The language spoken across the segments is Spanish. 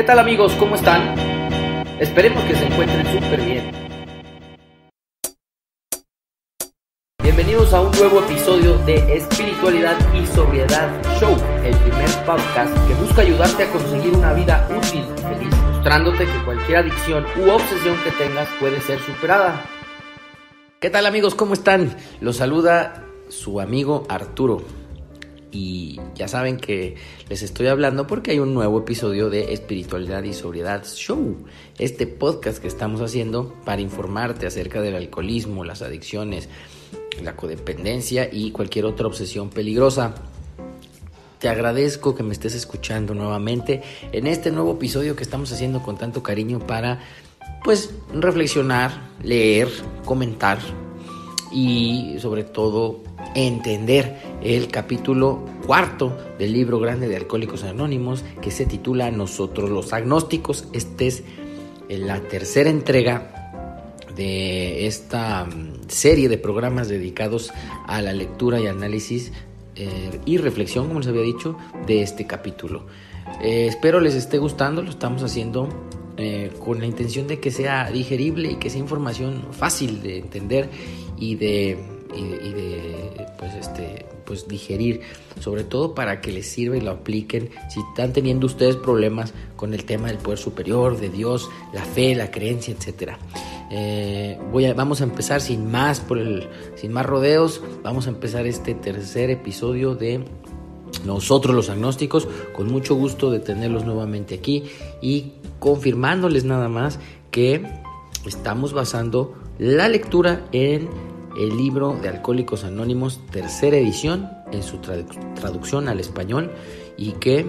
¿Qué tal amigos? ¿Cómo están? Esperemos que se encuentren súper bien. Bienvenidos a un nuevo episodio de Espiritualidad y Sobriedad Show, el primer podcast que busca ayudarte a conseguir una vida útil y feliz, mostrándote que cualquier adicción u obsesión que tengas puede ser superada. ¿Qué tal amigos? ¿Cómo están? Los saluda su amigo Arturo y ya saben que les estoy hablando porque hay un nuevo episodio de Espiritualidad y Sobriedad Show, este podcast que estamos haciendo para informarte acerca del alcoholismo, las adicciones, la codependencia y cualquier otra obsesión peligrosa. Te agradezco que me estés escuchando nuevamente en este nuevo episodio que estamos haciendo con tanto cariño para pues reflexionar, leer, comentar y sobre todo entender el capítulo cuarto del libro grande de Alcohólicos Anónimos que se titula Nosotros los agnósticos. Este es la tercera entrega de esta mm, serie de programas dedicados a la lectura y análisis eh, y reflexión, como les había dicho, de este capítulo. Eh, espero les esté gustando, lo estamos haciendo eh, con la intención de que sea digerible y que sea información fácil de entender y de y, pues este pues digerir sobre todo para que les sirva y lo apliquen. Si están teniendo ustedes problemas con el tema del poder superior de Dios la fe la creencia etcétera. Eh, voy vamos a empezar sin más por el sin más rodeos. Vamos a empezar este tercer episodio de nosotros los agnósticos. Con mucho gusto de tenerlos nuevamente aquí y confirmándoles nada más que estamos basando la lectura en el libro de Alcohólicos Anónimos, tercera edición, en su traducción al español, y que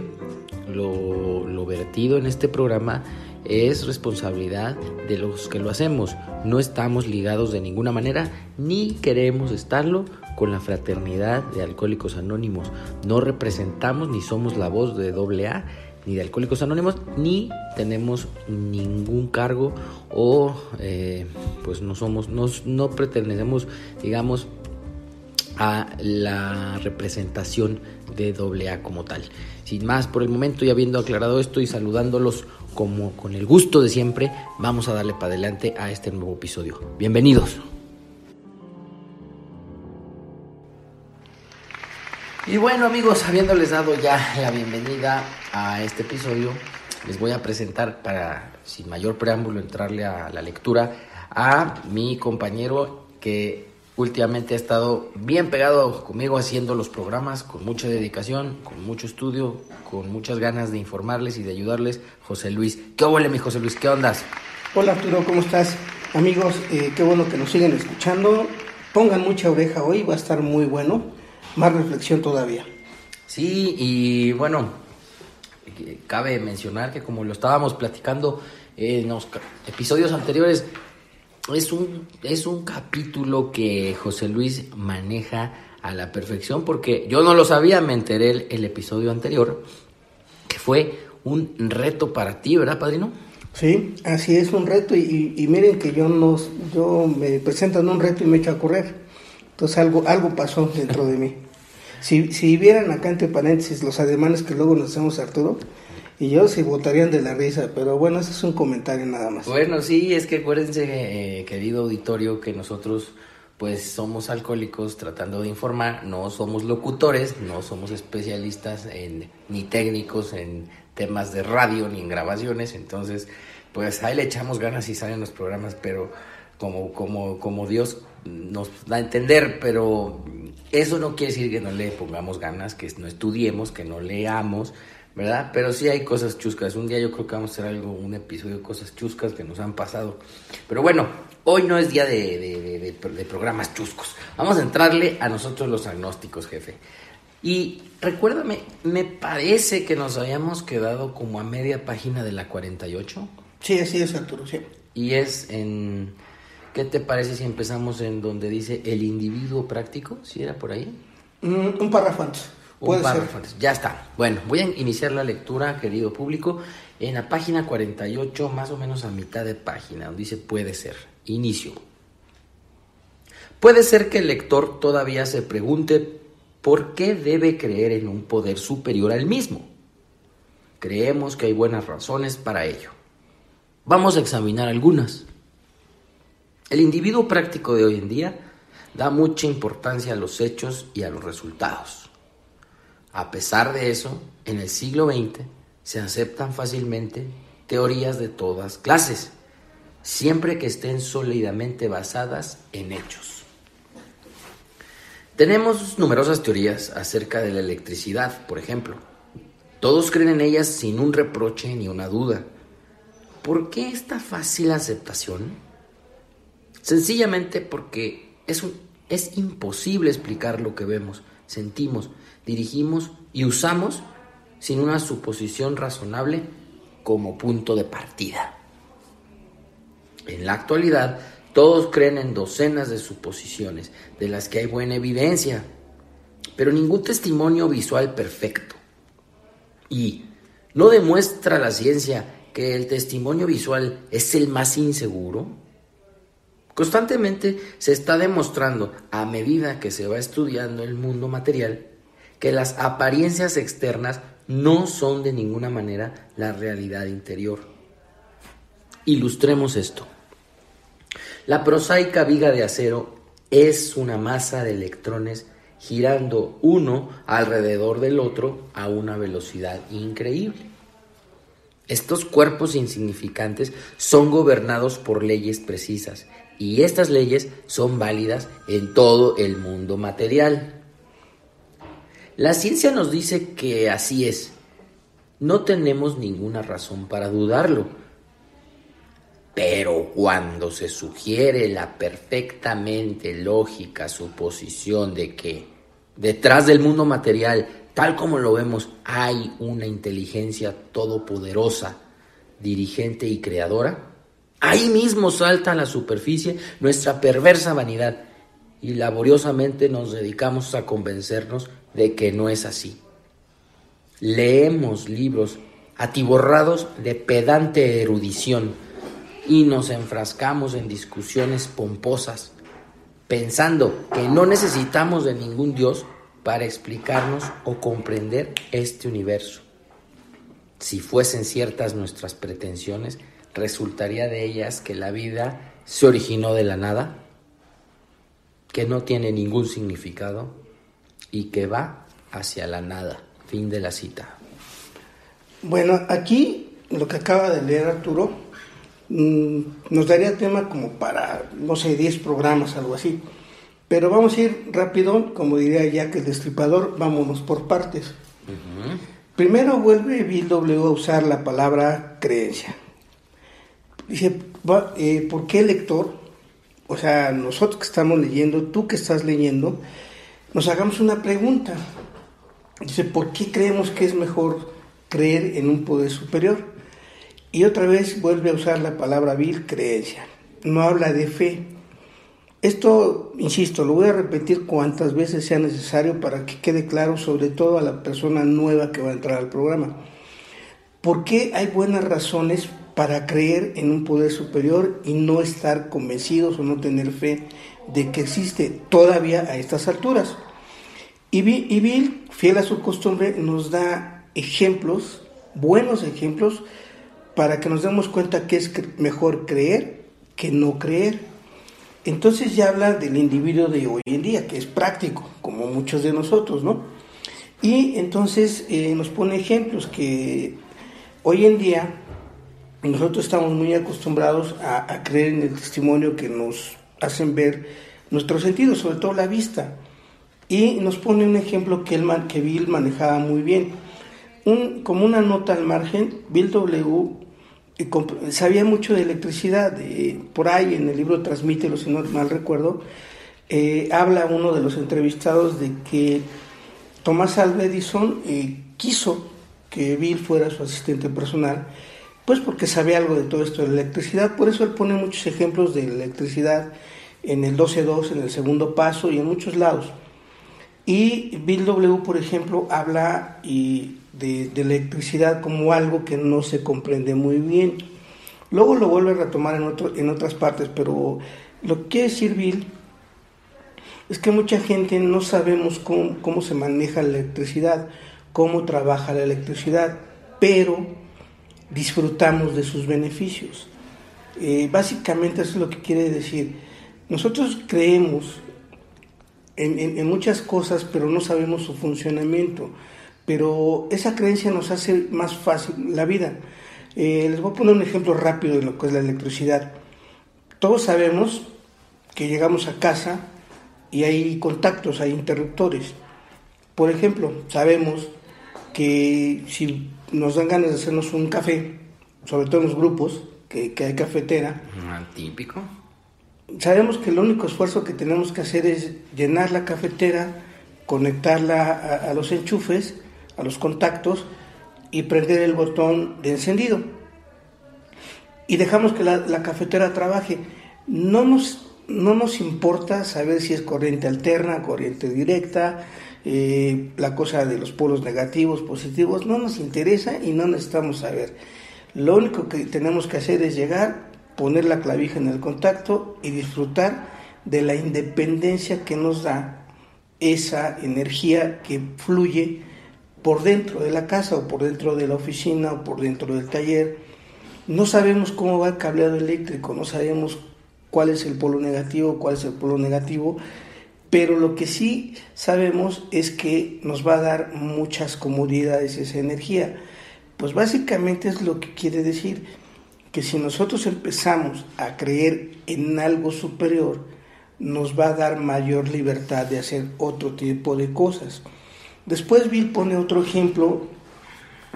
lo, lo vertido en este programa es responsabilidad de los que lo hacemos. No estamos ligados de ninguna manera, ni queremos estarlo con la fraternidad de Alcohólicos Anónimos. No representamos ni somos la voz de AA ni de Alcohólicos Anónimos, ni tenemos ningún cargo o eh, pues no somos, no, no pertenecemos, digamos, a la representación de AA como tal. Sin más, por el momento, ya habiendo aclarado esto y saludándolos como con el gusto de siempre, vamos a darle para adelante a este nuevo episodio. Bienvenidos. Y bueno amigos, habiéndoles dado ya la bienvenida a este episodio, les voy a presentar para, sin mayor preámbulo, entrarle a la lectura a mi compañero que últimamente ha estado bien pegado conmigo haciendo los programas con mucha dedicación, con mucho estudio, con muchas ganas de informarles y de ayudarles, José Luis. ¿Qué huele mi José Luis? ¿Qué ondas? Hola Arturo, ¿cómo estás? Amigos, eh, qué bueno que nos siguen escuchando. Pongan mucha oreja hoy, va a estar muy bueno más reflexión todavía. Sí, y bueno, cabe mencionar que como lo estábamos platicando en los episodios anteriores, es un, es un capítulo que José Luis maneja a la perfección porque yo no lo sabía, me enteré el, el episodio anterior, que fue un reto para ti, ¿verdad, padrino? Sí, así es un reto y, y, miren que yo nos, yo me presentan un reto y me echo a correr. Entonces algo, algo pasó dentro de mí. Si, si vieran acá entre paréntesis los ademanes que luego nos hacemos Arturo, y yo sí votarían de la risa, pero bueno, ese es un comentario nada más. Bueno, sí, es que acuérdense, eh, querido auditorio, que nosotros pues somos alcohólicos tratando de informar, no somos locutores, no somos especialistas en, ni técnicos en temas de radio ni en grabaciones, entonces pues ahí le echamos ganas y salen los programas, pero como, como, como Dios nos da a entender, pero eso no quiere decir que no le pongamos ganas, que no estudiemos, que no leamos, ¿verdad? Pero sí hay cosas chuscas. Un día yo creo que vamos a hacer algo, un episodio de cosas chuscas que nos han pasado. Pero bueno, hoy no es día de, de programas chuscos. Vamos a entrarle a nosotros los agnósticos, jefe. Y recuérdame, me parece que nos habíamos quedado como a media página de la 48. Sí, así es, Arturo, sí. Y es en ¿Qué te parece si empezamos en donde dice el individuo práctico? ¿Si era por ahí? Mm, un párrafo antes. Un párrafo antes. Ya está. Bueno, voy a iniciar la lectura, querido público, en la página 48, más o menos a mitad de página, donde dice puede ser. Inicio. Puede ser que el lector todavía se pregunte por qué debe creer en un poder superior al mismo. creemos que hay buenas razones para ello. Vamos a examinar algunas. El individuo práctico de hoy en día da mucha importancia a los hechos y a los resultados. A pesar de eso, en el siglo XX se aceptan fácilmente teorías de todas clases, siempre que estén sólidamente basadas en hechos. Tenemos numerosas teorías acerca de la electricidad, por ejemplo. Todos creen en ellas sin un reproche ni una duda. ¿Por qué esta fácil aceptación? Sencillamente porque es, es imposible explicar lo que vemos, sentimos, dirigimos y usamos sin una suposición razonable como punto de partida. En la actualidad, todos creen en docenas de suposiciones, de las que hay buena evidencia, pero ningún testimonio visual perfecto. Y ¿no demuestra la ciencia que el testimonio visual es el más inseguro? Constantemente se está demostrando, a medida que se va estudiando el mundo material, que las apariencias externas no son de ninguna manera la realidad interior. Ilustremos esto. La prosaica viga de acero es una masa de electrones girando uno alrededor del otro a una velocidad increíble. Estos cuerpos insignificantes son gobernados por leyes precisas y estas leyes son válidas en todo el mundo material. La ciencia nos dice que así es. No tenemos ninguna razón para dudarlo. Pero cuando se sugiere la perfectamente lógica suposición de que detrás del mundo material, tal como lo vemos, hay una inteligencia todopoderosa, dirigente y creadora, ahí mismo salta a la superficie nuestra perversa vanidad y laboriosamente nos dedicamos a convencernos de que no es así. Leemos libros atiborrados de pedante erudición y nos enfrascamos en discusiones pomposas, pensando que no necesitamos de ningún Dios para explicarnos o comprender este universo. Si fuesen ciertas nuestras pretensiones, resultaría de ellas que la vida se originó de la nada, que no tiene ningún significado y que va hacia la nada. Fin de la cita. Bueno, aquí lo que acaba de leer Arturo mm, nos daría tema como para, no sé, 10 programas, algo así. Pero vamos a ir rápido, como diría Jack el Destripador, vámonos por partes. Primero vuelve Bill W a usar la palabra creencia. Dice, eh, ¿por qué lector? O sea, nosotros que estamos leyendo, tú que estás leyendo, nos hagamos una pregunta. Dice, ¿por qué creemos que es mejor creer en un poder superior? Y otra vez vuelve a usar la palabra vil, creencia. No habla de fe. Esto, insisto, lo voy a repetir cuantas veces sea necesario para que quede claro, sobre todo a la persona nueva que va a entrar al programa. ¿Por qué hay buenas razones para creer en un poder superior y no estar convencidos o no tener fe de que existe todavía a estas alturas. Y Bill, fiel a su costumbre, nos da ejemplos, buenos ejemplos, para que nos demos cuenta que es mejor creer que no creer. Entonces ya habla del individuo de hoy en día, que es práctico, como muchos de nosotros, ¿no? Y entonces eh, nos pone ejemplos que hoy en día nosotros estamos muy acostumbrados a, creer en el testimonio que nos hacen ver nuestros sentidos, sobre todo la vista. Y nos pone un ejemplo que, el, que Bill manejaba muy bien. Como una nota al margen, Bill W. Eh, sabía mucho de electricidad. por ahí en el libro Transmítelo, si no mal recuerdo, eh, habla uno de los entrevistados de que Thomas Alva Edison eh, quiso que Bill fuera su asistente personal pues porque sabe algo de todo esto de electricidad, por eso él pone muchos ejemplos de electricidad en el 12.2, en el segundo paso y en muchos lados. Y Bill W, por ejemplo, habla de, electricidad como algo que no se comprende muy bien. Luego lo vuelve a retomar en, otras partes, pero lo que quiere decir Bill es que mucha gente no sabemos cómo se maneja la electricidad, cómo trabaja la electricidad pero disfrutamos de sus beneficios. Eh, básicamente eso es lo que quiere decir. Nosotros creemos en, muchas cosas, pero no sabemos su funcionamiento. Pero esa creencia nos hace más fácil la vida. Eh, les voy a poner un ejemplo rápido de lo que es la electricidad. Todos sabemos que llegamos a casa y hay contactos, hay interruptores. Por ejemplo, sabemos que si nos dan ganas de hacernos un café, sobre todo en los grupos, que, hay cafetera. Ah, típico. Sabemos que el único esfuerzo que tenemos que hacer es llenar la cafetera, conectarla a, los enchufes, a los contactos y prender el botón de encendido. Y dejamos que la, cafetera trabaje. No nos, no nos importa saber si es corriente alterna, corriente directa, eh, la cosa de los polos negativos, positivos, no nos interesa y no necesitamos saber. Lo único que tenemos que hacer es llegar, poner la clavija en el contacto y disfrutar de la independencia que nos da esa energía que fluye por dentro de la casa o por dentro de la oficina o por dentro del taller. No sabemos cómo va el cableado eléctrico, no sabemos cuál es el polo negativo, cuál es el polo negativo, pero lo que sí sabemos es que nos va a dar muchas comodidades esa energía. Pues básicamente es lo que quiere decir que si nosotros empezamos a creer en algo superior, nos va a dar mayor libertad de hacer otro tipo de cosas. Después Bill pone otro ejemplo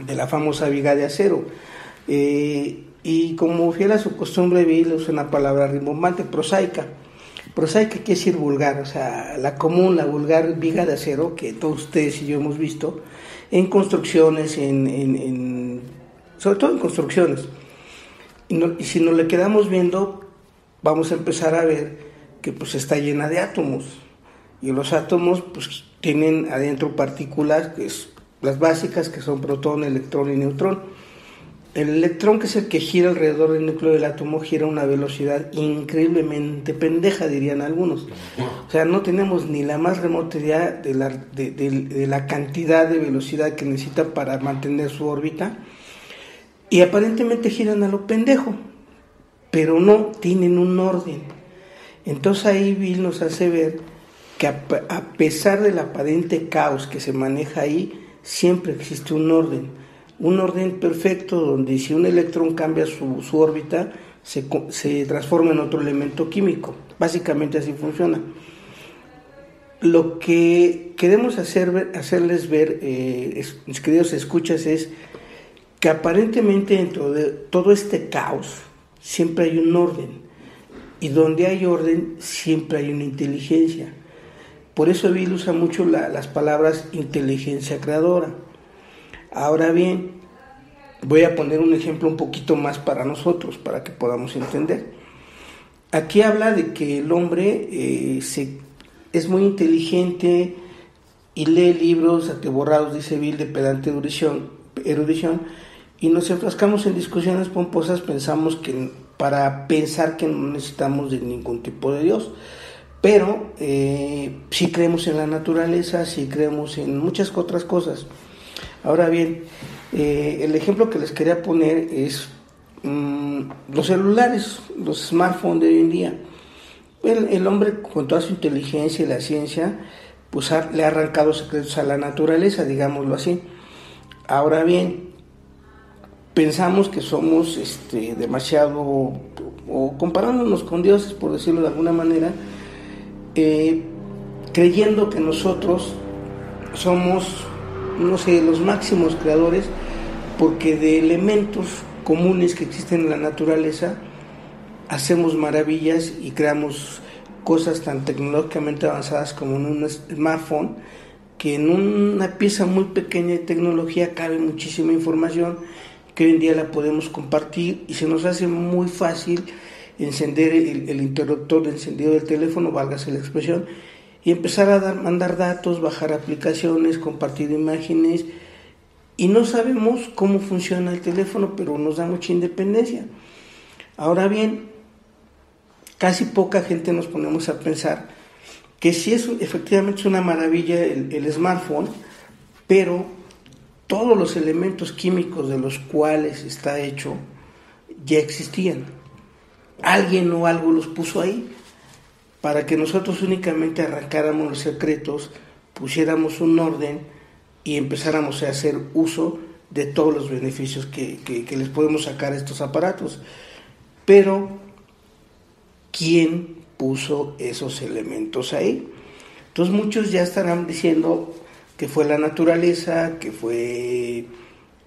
de la famosa viga de acero. Eh, y como fiel a su costumbre, Bill usa una palabra rimbombante, prosaica prosaica quiere decir vulgar, o sea, la común, la vulgar viga de acero que todos ustedes y yo hemos visto en construcciones, en, sobre todo en construcciones. Y, y, si nos le quedamos viendo, vamos a empezar a ver que pues está llena de átomos. Y los átomos pues tienen adentro partículas, que es las básicas, que son protón, electrón y neutrón el electrón, que es el que gira alrededor del núcleo del átomo, gira a una velocidad increíblemente pendeja, dirían algunos. O sea, no tenemos ni la más remota idea de la, de, la cantidad de velocidad que necesita para mantener su órbita. Y aparentemente giran a lo pendejo, pero no tienen un orden. Entonces ahí Bill nos hace ver que a, a pesar del aparente caos que se maneja ahí, siempre existe un orden un orden perfecto donde si un electrón cambia su, órbita, se, se, transforma en otro elemento químico. Básicamente así funciona. Lo que queremos hacer, hacerles ver, eh, mis queridos escuchas, es que aparentemente dentro de todo este caos siempre hay un orden. Y donde hay orden siempre hay una inteligencia. Por eso Bill usa mucho las palabras inteligencia creadora Ahora bien, voy a poner un ejemplo un poquito más para nosotros, para que podamos entender. Aquí habla de que el hombre eh, es muy inteligente y lee libros atiborrados, dice Bill, de pedante erudición, erudición, y nos enfrascamos en discusiones pomposas, pensamos que para pensar que no necesitamos de ningún tipo de Dios. Pero eh, sí creemos en la naturaleza, sí creemos en muchas otras cosas. Ahora bien, eh, el ejemplo que les quería poner es mm, los celulares, los smartphones de hoy en día. El, hombre, con toda su inteligencia y la ciencia, pues le ha arrancado secretos a la naturaleza, digámoslo así. Ahora bien, pensamos que somos este, demasiado, o comparándonos con dioses, por decirlo de alguna manera, eh, creyendo que nosotros somos no sé, los máximos creadores, porque de elementos comunes que existen en la naturaleza hacemos maravillas y creamos cosas tan tecnológicamente avanzadas como en un smartphone, que en una pieza muy pequeña de tecnología cabe muchísima información que hoy en día la podemos compartir y se nos hace muy fácil encender el, interruptor de encendido del teléfono, válgase la expresión, y empezar a dar, mandar datos, bajar aplicaciones, compartir imágenes y no sabemos cómo funciona el teléfono, pero nos da mucha independencia. Ahora bien, casi poca gente nos ponemos a pensar que sí es efectivamente es una maravilla el, el smartphone, pero todos los elementos químicos de los cuales está hecho ya existían. Alguien o algo los puso ahí para que nosotros únicamente arrancáramos los secretos, pusiéramos un orden y empezáramos a hacer uso de todos los beneficios que, que les podemos sacar a estos aparatos. Pero, ¿quién puso esos elementos ahí? Entonces muchos ya estarán diciendo que fue la naturaleza, que fue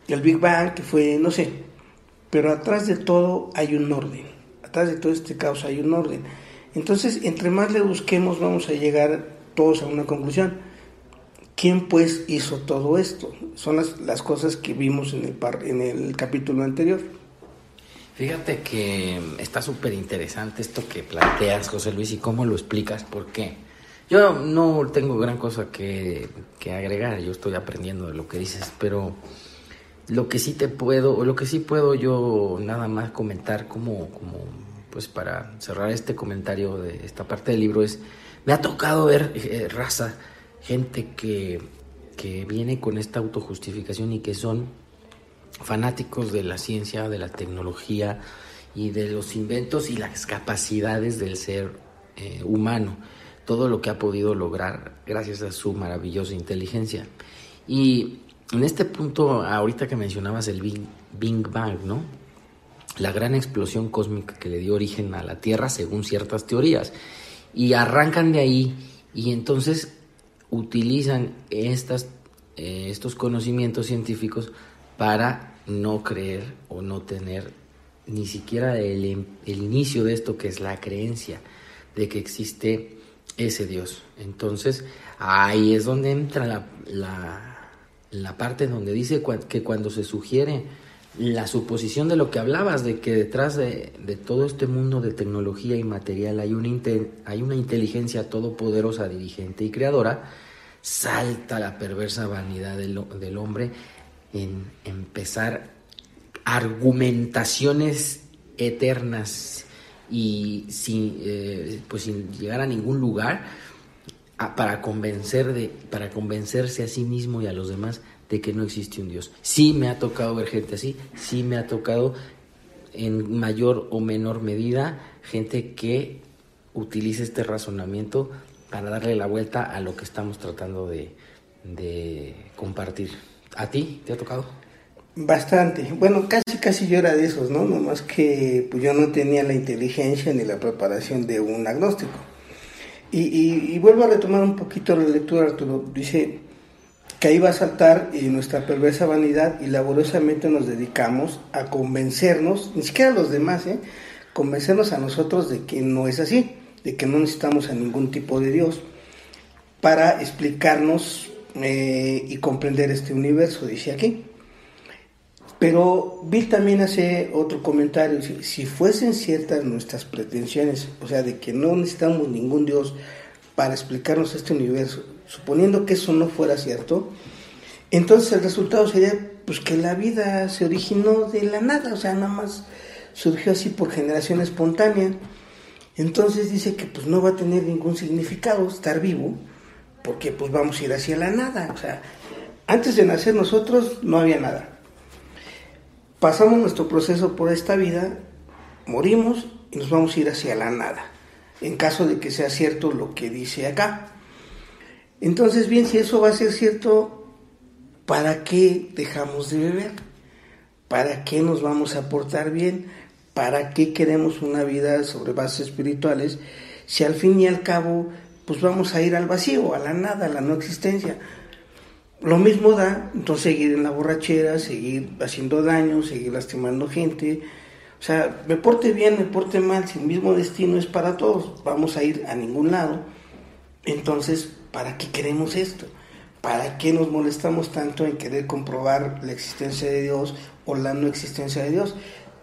el Big Bang, que fue, no sé, pero atrás de todo hay un orden, atrás de todo este caos hay un orden. Entonces, entre más le busquemos, vamos a llegar todos a una conclusión. ¿Quién pues hizo todo esto? Son las, cosas que vimos en el, en el capítulo anterior. Fíjate que está súper interesante esto que planteas, José Luis, y cómo lo explicas, por qué. Yo no tengo gran cosa que, que agregar, yo estoy aprendiendo de lo que dices, pero lo que sí te puedo, o lo que sí puedo yo nada más comentar como, como pues para cerrar este comentario de esta parte del libro es, me ha tocado ver eh, raza gente que, que viene con esta autojustificación y que son fanáticos de la ciencia, de la tecnología y de los inventos y las capacidades del ser eh, humano, todo lo que ha podido lograr gracias a su maravillosa inteligencia. Y en este punto, ahorita que mencionabas el Big, Big Bang, ¿no? La gran explosión cósmica que le dio origen a la Tierra según ciertas teorías. Y arrancan de ahí y entonces utilizan estas, eh, estos conocimientos científicos para no creer o no tener ni siquiera el, el, inicio de esto que es la creencia de que existe ese Dios. Entonces ahí es donde entra la, la, la parte donde dice que cuando se sugiere la suposición de lo que hablabas, de que detrás de, todo este mundo de tecnología y material hay una, hay una inteligencia todopoderosa, dirigente y creadora, salta la perversa vanidad del, del hombre en empezar argumentaciones eternas y sin, eh, pues sin llegar a ningún lugar para convencer de, para convencerse a sí mismo y a los demás de que no existe un Dios. Sí me ha tocado ver gente así, sí me ha tocado en mayor o menor medida gente que utiliza este razonamiento para darle la vuelta a lo que estamos tratando de, de compartir. ¿A ti te ha tocado? Bastante. Bueno, casi casi yo era de esos, ¿no? Nomás que pues yo no tenía la inteligencia ni la preparación de un agnóstico. Y, y, vuelvo a retomar un poquito la lectura, Arturo. Dice que ahí va a saltar y nuestra perversa vanidad y laboriosamente nos dedicamos a convencernos, ni siquiera a los demás, ¿eh? convencernos a nosotros de que no es así, de que no necesitamos a ningún tipo de Dios para explicarnos eh, y comprender este universo, dice aquí. Pero Bill también hace otro comentario, si, fuesen ciertas nuestras pretensiones, o sea, de que no necesitamos ningún Dios para explicarnos este universo, suponiendo que eso no fuera cierto, entonces el resultado sería pues que la vida se originó de la nada, o sea, nada más surgió así por generación espontánea. Entonces dice que pues no va a tener ningún significado estar vivo, porque pues vamos a ir hacia la nada. O sea, antes de nacer nosotros no había nada. Pasamos nuestro proceso por esta vida, morimos y nos vamos a ir hacia la nada, en caso de que sea cierto lo que dice acá. Entonces, bien, si eso va a ser cierto, ¿para qué dejamos de beber? ¿Para qué nos vamos a portar bien? ¿Para qué queremos una vida sobre bases espirituales si al fin y al cabo pues vamos a ir al vacío, a la nada, a la no existencia. Lo mismo da, entonces seguir en la borrachera, seguir haciendo daño, seguir lastimando gente. O sea, me porte bien, me porte mal, si el mismo destino es para todos, vamos a ir a ningún lado. Entonces, ¿para qué queremos esto? ¿Para qué nos molestamos tanto en querer comprobar la existencia de Dios o la no existencia de Dios?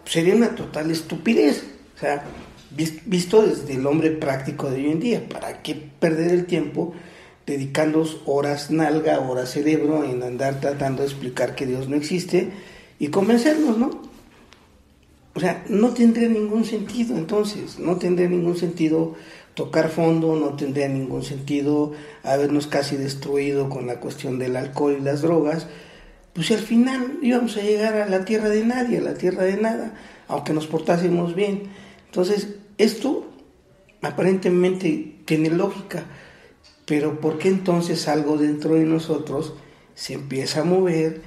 Sería una total estupidez. O sea, visto desde el hombre práctico de hoy en día. ¿Para qué perder el tiempo dedicando horas nalga, horas cerebro en andar tratando de explicar que Dios no existe y convencernos, ¿no? O sea, no tendría ningún sentido entonces, no tendría ningún sentido tocar fondo, no tendría ningún sentido habernos casi destruido con la cuestión del alcohol y las drogas, pues al final íbamos a llegar a la tierra de nadie, a la tierra de nada, aunque nos portásemos bien. Entonces, esto aparentemente tiene lógica, pero ¿por qué entonces algo dentro de nosotros se empieza a mover?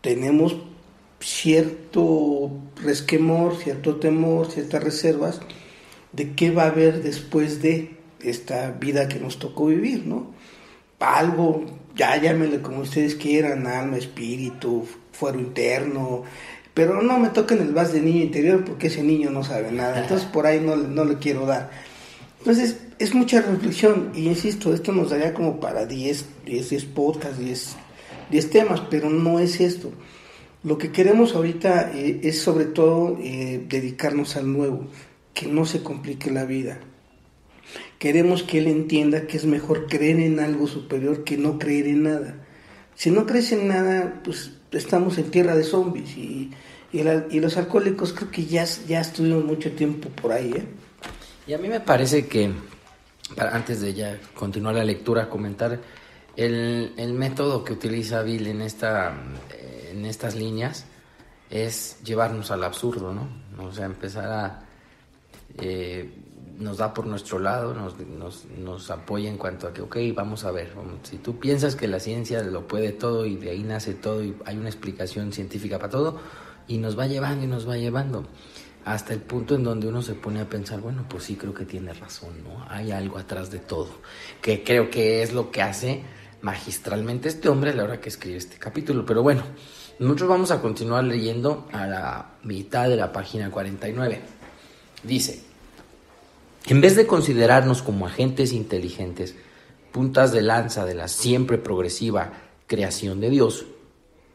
Tenemos cierto resquemor, cierto temor, ciertas reservas de qué va a haber después de esta vida que nos tocó vivir, ¿no? Algo, ya llámenle como ustedes quieran, alma, espíritu, fuero interno, pero no me toquen el vas de niño interior porque ese niño no sabe nada, entonces por ahí no, no le quiero dar. Entonces, es mucha reflexión, y insisto, esto nos daría como para 10, 10, 10 podcasts, 10, 10 temas, pero no es esto. Lo que queremos ahorita eh, es sobre todo eh, dedicarnos al nuevo, que no se complique la vida. Queremos que él entienda que es mejor creer en algo superior que no creer en nada. Si no crees en nada, pues estamos en tierra de zombies y, y, los alcohólicos creo que ya, ya estuvimos mucho tiempo por ahí. ¿eh? Y a mí me parece que, para, antes de ya continuar la lectura, comentar el, el método que utiliza Bill en, esta, en estas líneas es llevarnos al absurdo, ¿no? O sea, empezar a eh, nos da por nuestro lado, nos, nos, nos, apoya en cuanto a que, ok, vamos a ver, si tú piensas que la ciencia lo puede todo y de ahí nace todo y hay una explicación científica para todo, y nos va llevando y nos va llevando hasta el punto en donde uno se pone a pensar, bueno, pues sí creo que tiene razón, ¿no? Hay algo atrás de todo, que creo que es lo que hace magistralmente este hombre a la hora que escribe este capítulo. Pero bueno, nosotros vamos a continuar leyendo a la mitad de la página 49. Dice, en vez de considerarnos como agentes inteligentes, puntas de lanza de la siempre progresiva creación de Dios,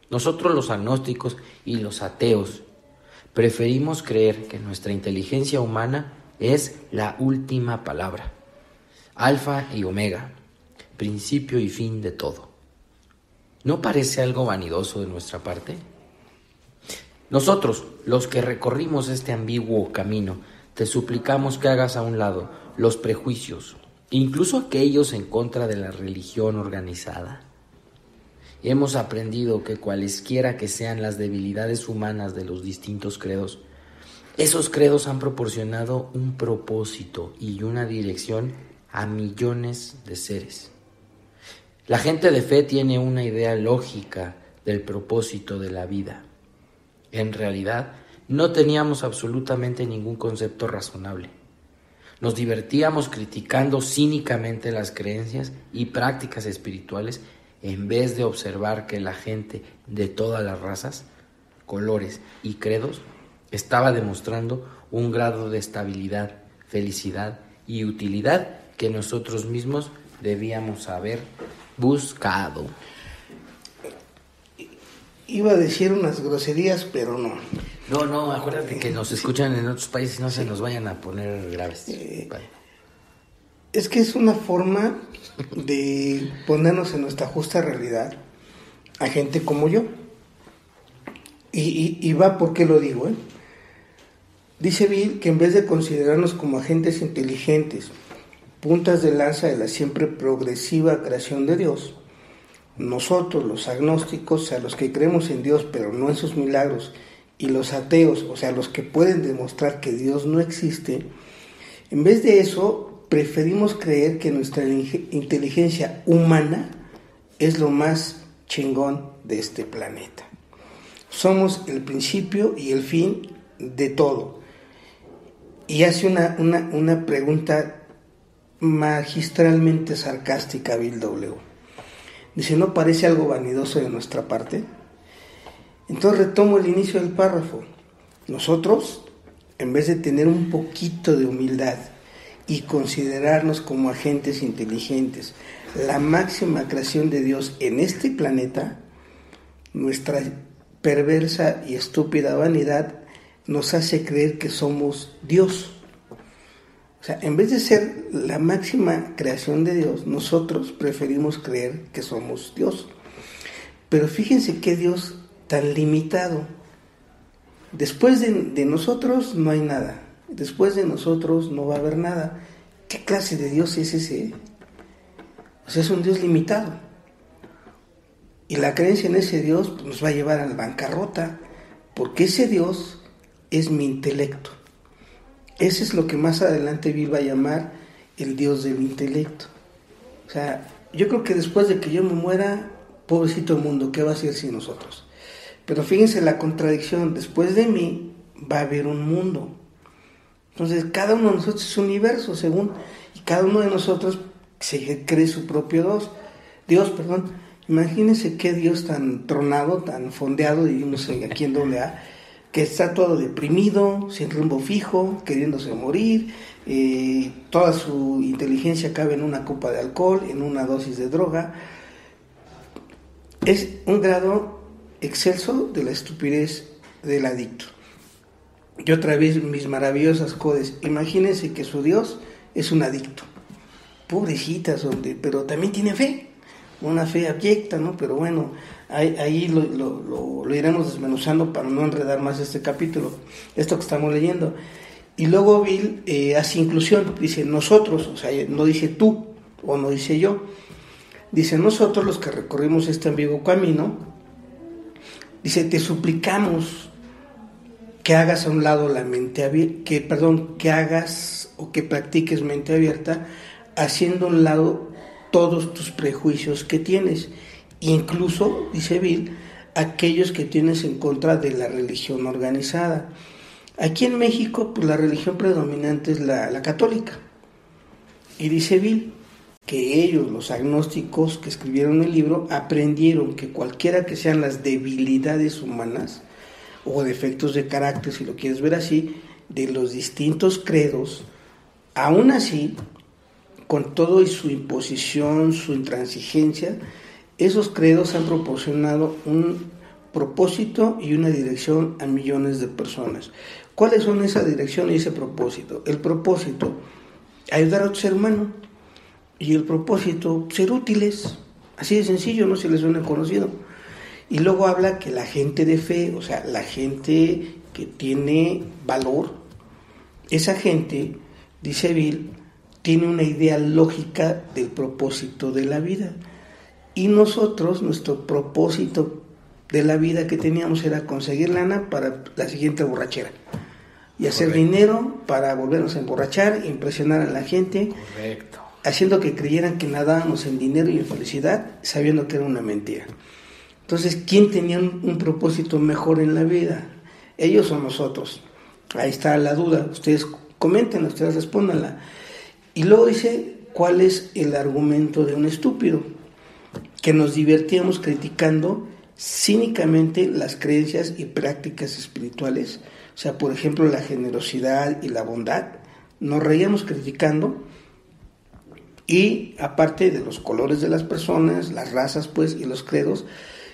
nosotros los agnósticos y los ateos preferimos creer que nuestra inteligencia humana es la última palabra, alfa y omega, principio y fin de todo. ¿No parece algo vanidoso de nuestra parte? Nosotros, los que recorrimos este ambiguo camino, te suplicamos que hagas a un lado los prejuicios, incluso aquellos en contra de la religión organizada. Hemos aprendido que cualesquiera que sean las debilidades humanas de los distintos credos, esos credos han proporcionado un propósito y una dirección a millones de seres. La gente de fe tiene una idea lógica del propósito de la vida. En realidad, no teníamos absolutamente ningún concepto razonable. Nos divertíamos criticando cínicamente las creencias y prácticas espirituales en vez de observar que la gente de todas las razas, colores y credos estaba demostrando un grado de estabilidad, felicidad y utilidad que nosotros mismos debíamos haber buscado. Iba a decir unas groserías, pero no. No, no, acuérdate que nos escuchan en otros países y no se nos vayan a poner graves. Eh, es que es una forma de ponernos en nuestra justa realidad a gente como yo. Y, y, va porque lo digo, ¿eh? Dice Bill que en vez de considerarnos como agentes inteligentes, puntas de lanza de la siempre progresiva creación de Dios, nosotros los agnósticos, o sea, los que creemos en Dios pero no en sus milagros, y los ateos, o sea, los que pueden demostrar que Dios no existe, en vez de eso, preferimos creer que nuestra inteligencia humana es lo más chingón de este planeta. Somos el principio y el fin de todo. Y hace una, una, una pregunta magistralmente sarcástica Bill W. Dice, ¿no parece algo vanidoso de nuestra parte? Entonces retomo el inicio del párrafo. Nosotros, en vez de tener un poquito de humildad y considerarnos como agentes inteligentes, la máxima creación de Dios en este planeta, nuestra perversa y estúpida vanidad nos hace creer que somos Dios. O sea, en vez de ser la máxima creación de Dios, nosotros preferimos creer que somos Dios. Pero fíjense que Dios tan limitado. Después de, nosotros no hay nada. Después de nosotros no va a haber nada. ¿Qué clase de Dios es ese? O sea, es un Dios limitado. Y la creencia en ese Dios pues, nos va a llevar a la bancarrota, porque ese Dios es mi intelecto. Ese es lo que más adelante Bill va a llamar el Dios del intelecto. O sea, yo creo que después de que yo me muera, pobrecito mundo, ¿qué va a hacer sin nosotros? Pero fíjense la contradicción, después de mí va a haber un mundo. Entonces, cada uno de nosotros es un universo, según, y cada uno de nosotros se cree su propio Dios. Dios, perdón. Imagínense qué Dios tan tronado, tan fondeado, sé aquí en doble A, que está todo deprimido, sin rumbo fijo, queriéndose morir, eh, toda su inteligencia cabe en una copa de alcohol, en una dosis de droga. Es un grado excelso de la estupidez del adicto. Y otra vez mis maravillosas codes. Imagínense que su Dios es un adicto. Pobrecitas, pero también tiene fe. Una fe abyecta, ¿no? Pero bueno, ahí, lo, lo, iremos desmenuzando para no enredar más este capítulo, esto que estamos leyendo. Y luego Bill eh, hace inclusión, dice nosotros, o sea, no dice tú o no dice yo, dice nosotros los que recorrimos este ambiguo camino, dice te suplicamos que hagas a un lado la mente abierta, que perdón, que hagas o que practiques mente abierta, haciendo a un lado todos tus prejuicios que tienes, incluso, dice Bill, aquellos que tienes en contra de la religión organizada. Aquí en México, pues la religión predominante es la, católica. Y dice Bill que ellos, los agnósticos que escribieron el libro, aprendieron que cualquiera que sean las debilidades humanas o defectos de carácter, si lo quieres ver así, de los distintos credos, aún así, con todo y su imposición, su intransigencia, esos credos han proporcionado un propósito y una dirección a millones de personas. ¿Cuáles son esa dirección y ese propósito? El propósito, ayudar a ser humano. Y el propósito, ser útiles. Así de sencillo, no se les suena conocido. Y luego habla que la gente de fe, o sea, la gente que tiene valor, esa gente, dice Bill, tiene una idea lógica del propósito de la vida. Y nosotros, nuestro propósito de la vida que teníamos era conseguir lana para la siguiente borrachera y hacer dinero para volvernos a emborrachar, impresionar a la gente, Correcto. Haciendo que creyeran que nadábamos en dinero y en felicidad, sabiendo que era una mentira. Entonces, ¿quién tenía un, propósito mejor en la vida? ¿Ellos o nosotros? Ahí está la duda. Ustedes comenten, ustedes respóndanla. Y luego dice, ¿cuál es el argumento de un estúpido? Que nos divertíamos criticando cínicamente las creencias y prácticas espirituales o sea, por ejemplo, la generosidad y la bondad. Nos reíamos criticando y aparte de los colores de las personas, las razas pues y los credos,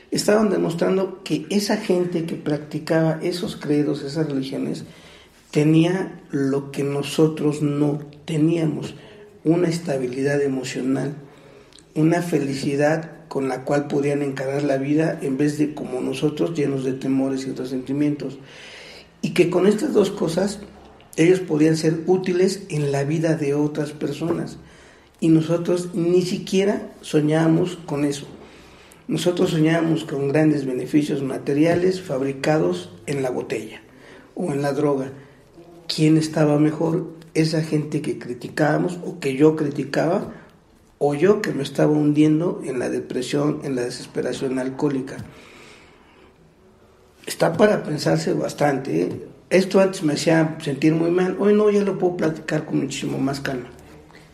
estaban demostrando que esa gente que practicaba esos credos, esas religiones, tenía lo que nosotros no teníamos, una estabilidad emocional, una felicidad con la cual podían encarar la vida en vez de como nosotros llenos de temores y otros sentimientos y que con estas dos cosas ellos podían ser útiles en la vida de otras personas. Y nosotros ni siquiera soñábamos con eso. Nosotros soñábamos con grandes beneficios materiales fabricados en la botella o en la droga. ¿Quién estaba mejor? Esa gente que criticábamos o que yo criticaba o yo que me estaba hundiendo en la depresión, en la desesperación alcohólica está para pensarse bastante. ¿eh? Esto antes me hacía sentir muy mal, hoy no, ya lo puedo platicar con muchísimo más calma.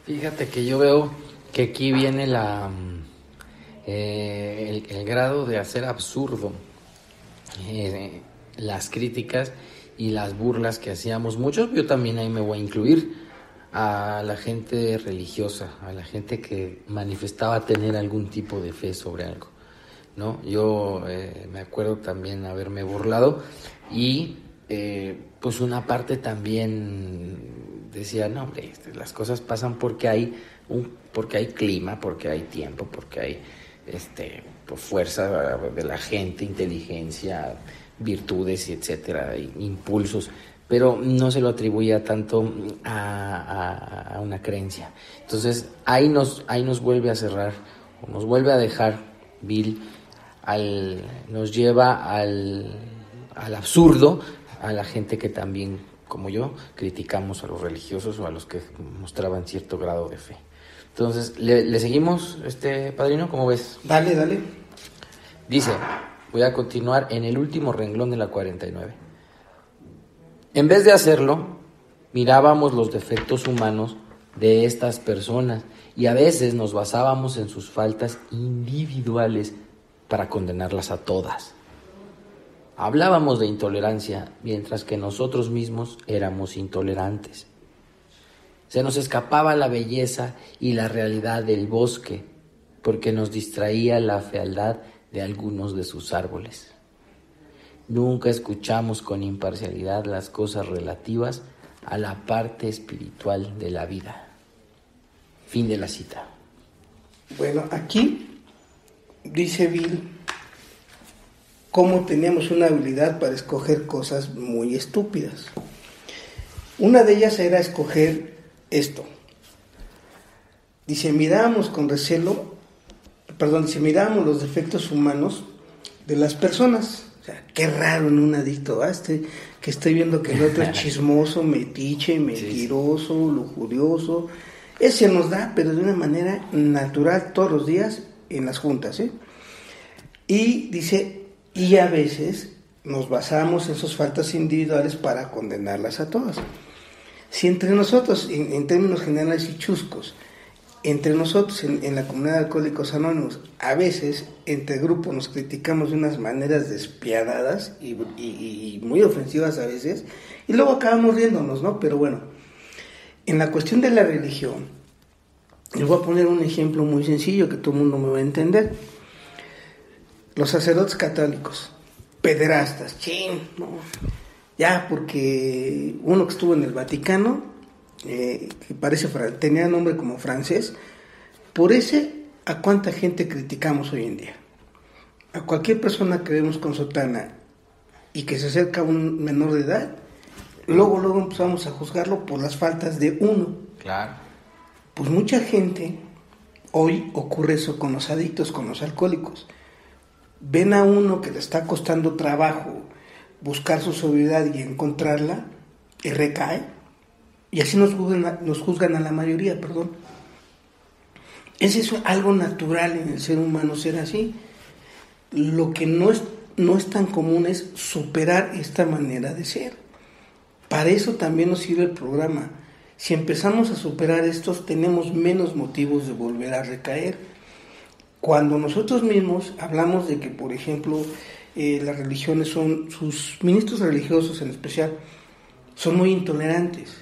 Fíjate que yo veo que aquí viene la eh, el, grado de hacer absurdo eh, las críticas y las burlas que hacíamos muchos. Yo también ahí me voy a incluir a la gente religiosa, a la gente que manifestaba tener algún tipo de fe sobre algo. ¿no? Yo eh, me acuerdo también haberme burlado y pues una parte también decía, no, hombre, este, las cosas pasan porque hay, un, porque hay clima, porque hay tiempo, porque hay este, pues, fuerza de la gente, inteligencia, virtudes, etcétera, impulsos, pero no se lo atribuía tanto a, una creencia. Entonces ahí nos, ahí nos vuelve a cerrar, o nos vuelve a dejar Bill al, nos lleva al, al absurdo a la gente que también, como yo, criticamos a los religiosos o a los que mostraban cierto grado de fe. Entonces, ¿le, le seguimos, este padrino? ¿Cómo ves? Dale, dale. Dice, voy a continuar en el último renglón de la 49. En vez de hacerlo, mirábamos los defectos humanos de estas personas y a veces nos basábamos en sus faltas individuales para condenarlas a todas. Hablábamos de intolerancia mientras que nosotros mismos éramos intolerantes. Se nos escapaba la belleza y la realidad del bosque porque nos distraía la fealdad de algunos de sus árboles. Nunca escuchamos con imparcialidad las cosas relativas a la parte espiritual de la vida. Fin de la cita. Bueno, aquí dice Bill cómo teníamos una habilidad para escoger cosas muy estúpidas. Una de ellas era escoger esto. Dice, miramos con recelo, perdón, dice, miramos los defectos humanos de las personas. O sea, qué raro en un adicto, este, que estoy viendo que el otro es chismoso, metiche, mentiroso, lujurioso. Ese nos da, pero de una manera natural todos los días en las juntas. ¿eh? Y dice, y a veces nos basamos en sus faltas individuales para condenarlas a todas. Si entre nosotros, en, términos generales y chuscos, entre nosotros en, la comunidad de alcohólicos anónimos, a veces entre grupos nos criticamos de unas maneras despiadadas y, y, muy ofensivas a veces, y luego acabamos riéndonos, ¿no? Pero bueno, en la cuestión de la religión, les voy a poner un ejemplo muy sencillo que todo el mundo me va a entender. Los sacerdotes católicos, pederastas, ching, ¿no? ya porque uno que estuvo en el Vaticano, eh, que parece tenía nombre como francés, por ese a cuánta gente criticamos hoy en día. A cualquier persona que vemos con sotana y que se acerca a un menor de edad, luego luego empezamos a juzgarlo por las faltas de uno. Claro. Pues mucha gente hoy ocurre eso con los adictos, con los alcohólicos. Ven a uno que le está costando trabajo buscar su sobriedad y encontrarla, y recae, y así nos juzgan, nos juzgan a la mayoría, perdón. Es eso algo natural en el ser humano ser así. Lo que no es, no es tan común es superar esta manera de ser. Para eso también nos sirve el programa. Si empezamos a superar estos, tenemos menos motivos de volver a recaer. Cuando nosotros mismos hablamos de que, por ejemplo, eh, las religiones son, sus ministros religiosos en especial, son muy intolerantes,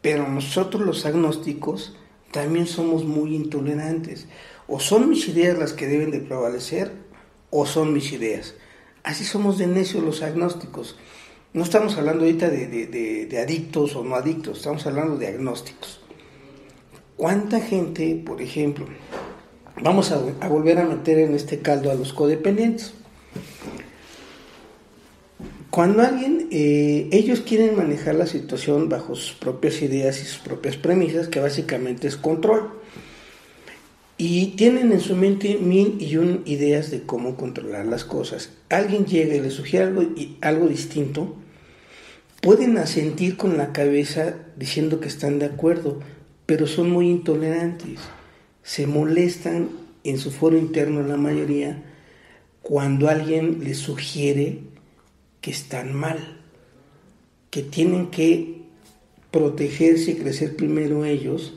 pero nosotros los agnósticos también somos muy intolerantes. O son mis ideas las que deben de prevalecer, o son mis ideas. Así somos de necios los agnósticos. No estamos hablando ahorita de, adictos o no adictos, estamos hablando de agnósticos. ¿Cuánta gente, por ejemplo, vamos a, volver a meter en este caldo a los codependientes? Cuando alguien, eh, ellos quieren manejar la situación bajo sus propias ideas y sus propias premisas, que básicamente es control. Y tienen en su mente mil y un ideas de cómo controlar las cosas. Alguien llega y les sugiere algo distinto, pueden asentir con la cabeza diciendo que están de acuerdo, pero son muy intolerantes. Se molestan en su foro interno la mayoría cuando alguien les sugiere que están mal, que tienen que protegerse y crecer primero ellos,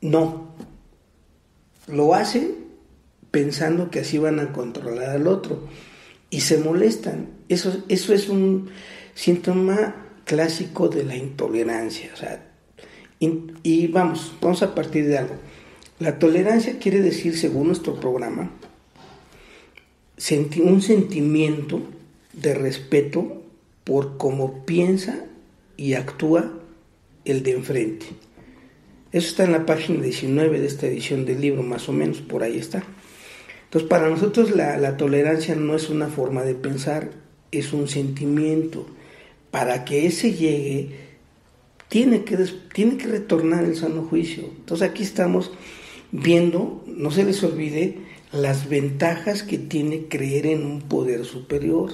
no. Lo hacen pensando que así van a controlar al otro y se molestan. Eso, eso es un síntoma clásico de la intolerancia. O sea, y vamos, vamos a partir de algo. La tolerancia quiere decir, según nuestro programa, un sentimiento de respeto por cómo piensa y actúa el de enfrente. Eso está en la página 19 de esta edición del libro, más o menos, por ahí está. Entonces, para nosotros la, tolerancia no es una forma de pensar, es un sentimiento. Para que ese llegue, tiene que, tiene que retornar el sano juicio. Entonces, aquí estamos viendo, no se les olvide, las ventajas que tiene creer en un poder superior.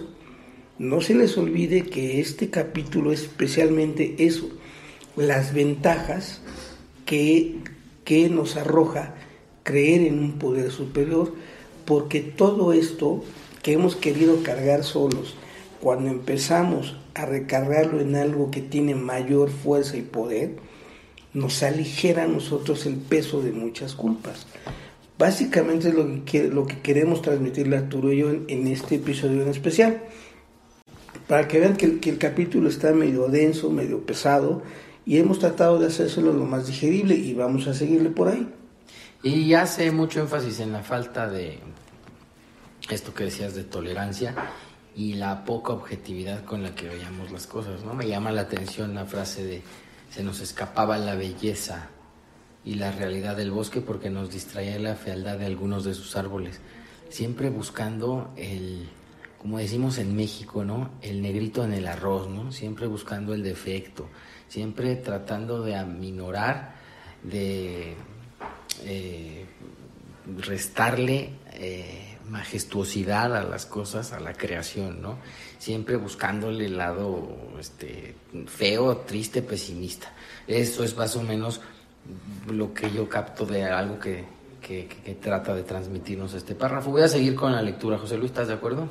No se les olvide que este capítulo es especialmente eso, las ventajas que, que nos arroja creer en un poder superior, porque todo esto que hemos querido cargar solos, cuando empezamos a recargarlo en algo que tiene mayor fuerza y poder, nos aligera a nosotros el peso de muchas culpas. Básicamente es lo que, lo que queremos transmitirle a Arturo y yo en, este episodio en especial. Para que vean que que el capítulo está medio denso, medio pesado, y hemos tratado de hacérselo lo más digerible y vamos a seguirle por ahí. Y hace mucho énfasis en la falta de esto que decías de tolerancia y la poca objetividad con la que veíamos las cosas, ¿no? Me llama la atención la frase de se nos escapaba la belleza y la realidad del bosque porque nos distraía la fealdad de algunos de sus árboles, siempre buscando el como decimos en México, ¿no? El negrito en el arroz, ¿no? Siempre buscando el defecto, siempre tratando de aminorar, de eh, restarle eh, majestuosidad a las cosas, a la creación, ¿no? Siempre buscándole el lado este, feo, triste, pesimista. Eso es más o menos lo que yo capto de algo que, que, trata de transmitirnos este párrafo. Voy a seguir con la lectura. José Luis, ¿estás de acuerdo?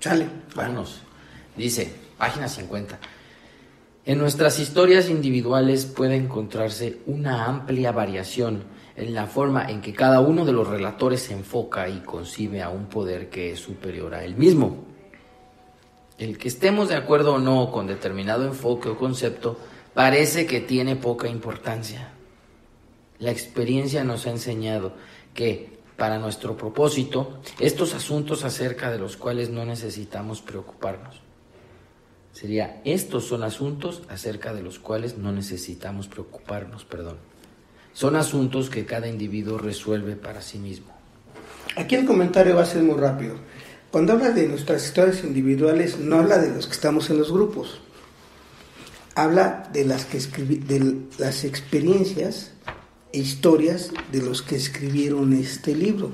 Chale. Vámonos. Dice, página 50. En nuestras historias individuales puede encontrarse una amplia variación en la forma en que cada uno de los relatores se enfoca y concibe a un poder que es superior a él mismo. El que estemos de acuerdo o no con determinado enfoque o concepto parece que tiene poca importancia. La experiencia nos ha enseñado que, para nuestro propósito, estos asuntos acerca de los cuales no necesitamos preocuparnos. Sería, estos son asuntos acerca de los cuales no necesitamos preocuparnos, perdón. Son asuntos que cada individuo resuelve para sí mismo. Aquí el comentario va a ser muy rápido. Cuando habla de nuestras historias individuales, no habla de los que estamos en los grupos. Habla de las, que de las experiencias e historias de los que escribieron este libro.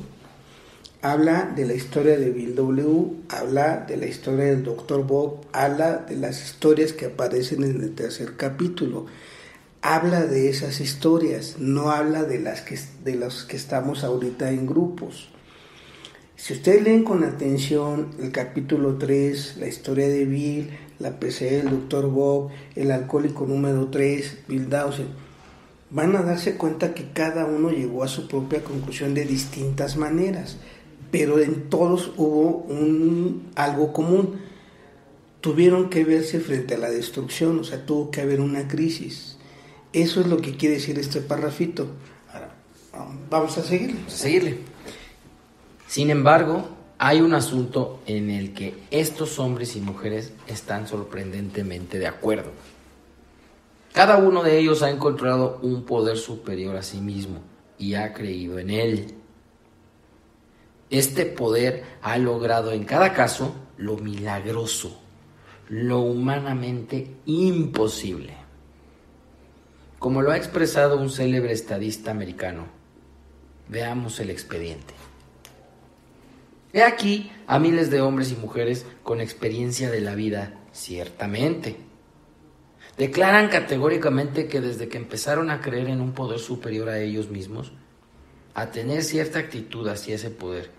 Habla de la historia de Bill W., habla de la historia del Dr. Bob, habla de las historias que aparecen en el tercer capítulo habla de esas historias, no habla de las que, de que estamos ahorita en grupos. Si ustedes leen con atención el capítulo 3, la historia de Bill, la PC del Dr. Bob, el alcohólico número 3, Bill Dawson, van a darse cuenta que cada uno llegó a su propia conclusión de distintas maneras, pero en todos hubo un, algo común. Tuvieron que verse frente a la destrucción, o sea, tuvo que haber una crisis. Eso es lo que quiere decir este parrafito. Vamos a seguirle. Vamos a seguirle. Sin embargo, hay un asunto en el que estos hombres y mujeres están sorprendentemente de acuerdo. Cada uno de ellos ha encontrado un poder superior a sí mismo y ha creído en él. Este poder ha logrado en cada caso lo milagroso, lo humanamente imposible como lo ha expresado un célebre estadista americano. Veamos el expediente. He aquí a miles de hombres y mujeres con experiencia de la vida, ciertamente. Declaran categóricamente que desde que empezaron a creer en un poder superior a ellos mismos, a tener cierta actitud hacia ese poder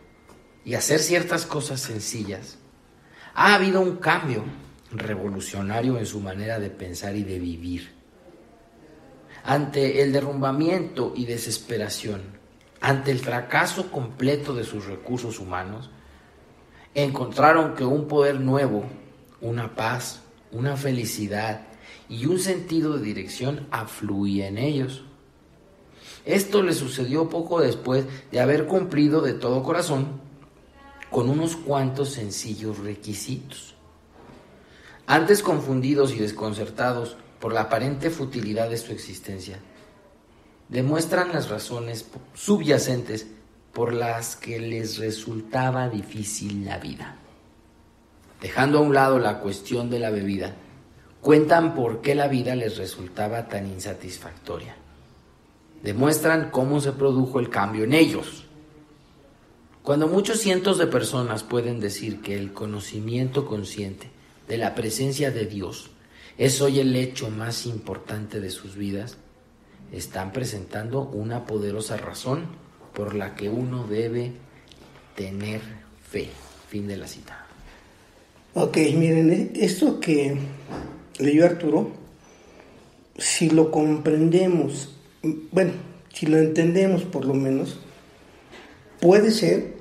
y hacer ciertas cosas sencillas, ha habido un cambio revolucionario en su manera de pensar y de vivir ante el derrumbamiento y desesperación, ante el fracaso completo de sus recursos humanos, encontraron que un poder nuevo, una paz, una felicidad y un sentido de dirección afluía en ellos. Esto le sucedió poco después de haber cumplido de todo corazón con unos cuantos sencillos requisitos. Antes confundidos y desconcertados, por la aparente futilidad de su existencia, demuestran las razones subyacentes por las que les resultaba difícil la vida. Dejando a un lado la cuestión de la bebida, cuentan por qué la vida les resultaba tan insatisfactoria. Demuestran cómo se produjo el cambio en ellos. Cuando muchos cientos de personas pueden decir que el conocimiento consciente de la presencia de Dios es hoy el hecho más importante de sus vidas, están presentando una poderosa razón por la que uno debe tener fe. Fin de la cita. Ok, miren, eh, esto que leyó Arturo, si lo comprendemos, bueno, si lo entendemos por lo menos, puede ser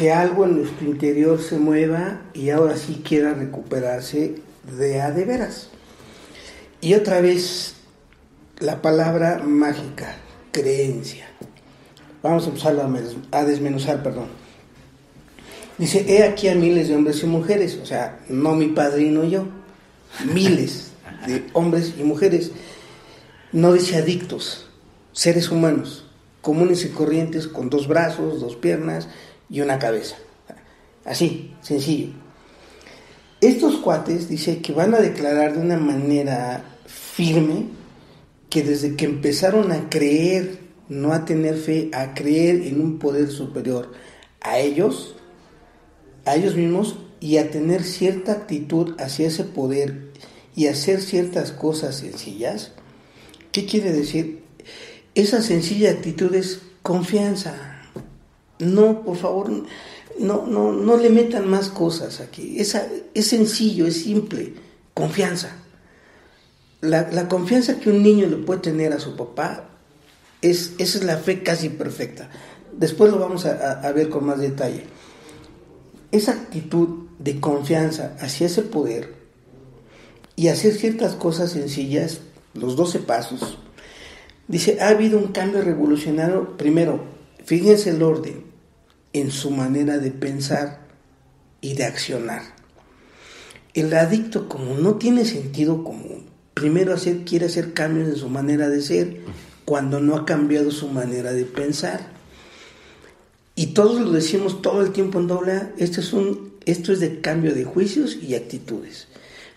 que algo en nuestro interior se mueva y ahora sí quiera recuperarse de a de veras. Y otra vez la palabra mágica, creencia. Vamos a empezar a desmenuzar, perdón. Dice, he aquí a miles de hombres y mujeres, o sea, no mi padrino y yo, miles de hombres y mujeres, no dice adictos, seres humanos, comunes y corrientes con dos brazos, dos piernas y una cabeza. Así, sencillo. Estos cuates dice que van a declarar de una manera firme que desde que empezaron a creer, no a tener fe, a creer en un poder superior a ellos, a ellos mismos y a tener cierta actitud hacia ese poder y hacer ciertas cosas sencillas. ¿Qué quiere decir? Esa sencilla actitud es confianza. No, por favor, no, no, no le metan más cosas aquí. Esa, es sencillo, es simple. Confianza. La, la, confianza que un niño le puede tener a su papá, es, esa es la fe casi perfecta. Después lo vamos a, a ver con más detalle. Esa actitud de confianza hacia ese poder y hacer ciertas cosas sencillas, los 12 pasos, dice, ha habido un cambio revolucionario. Primero, fíjense el orden en su manera de pensar y de accionar. El adicto, como no tiene sentido común, primero hacer, quiere hacer cambios en su manera de ser cuando no ha cambiado su manera de pensar. Y todos lo decimos todo el tiempo en doble A, esto es, un, esto es de cambio de juicios y actitudes.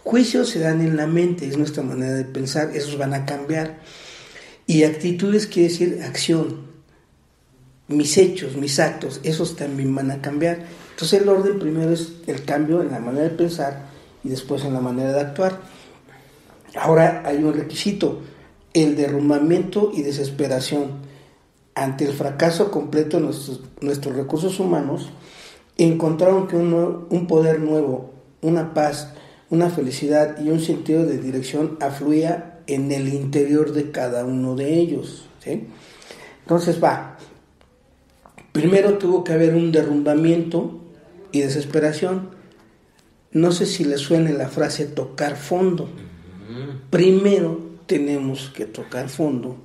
Juicios se dan en la mente, es nuestra manera de pensar, esos van a cambiar. Y actitudes quiere decir acción, mis hechos, mis actos, esos también van a cambiar. Entonces el orden primero es el cambio en la manera de pensar y después en la manera de actuar. Ahora hay un requisito, el derrumbamiento y desesperación. Ante el fracaso completo de nuestros, nuestros recursos humanos, encontraron que un, un poder nuevo, una paz, una felicidad y un sentido de dirección afluía en el interior de cada uno de ellos. Entonces va, Primero tuvo que haber un derrumbamiento y desesperación. No sé si le suene la frase tocar fondo. Primero tenemos que tocar fondo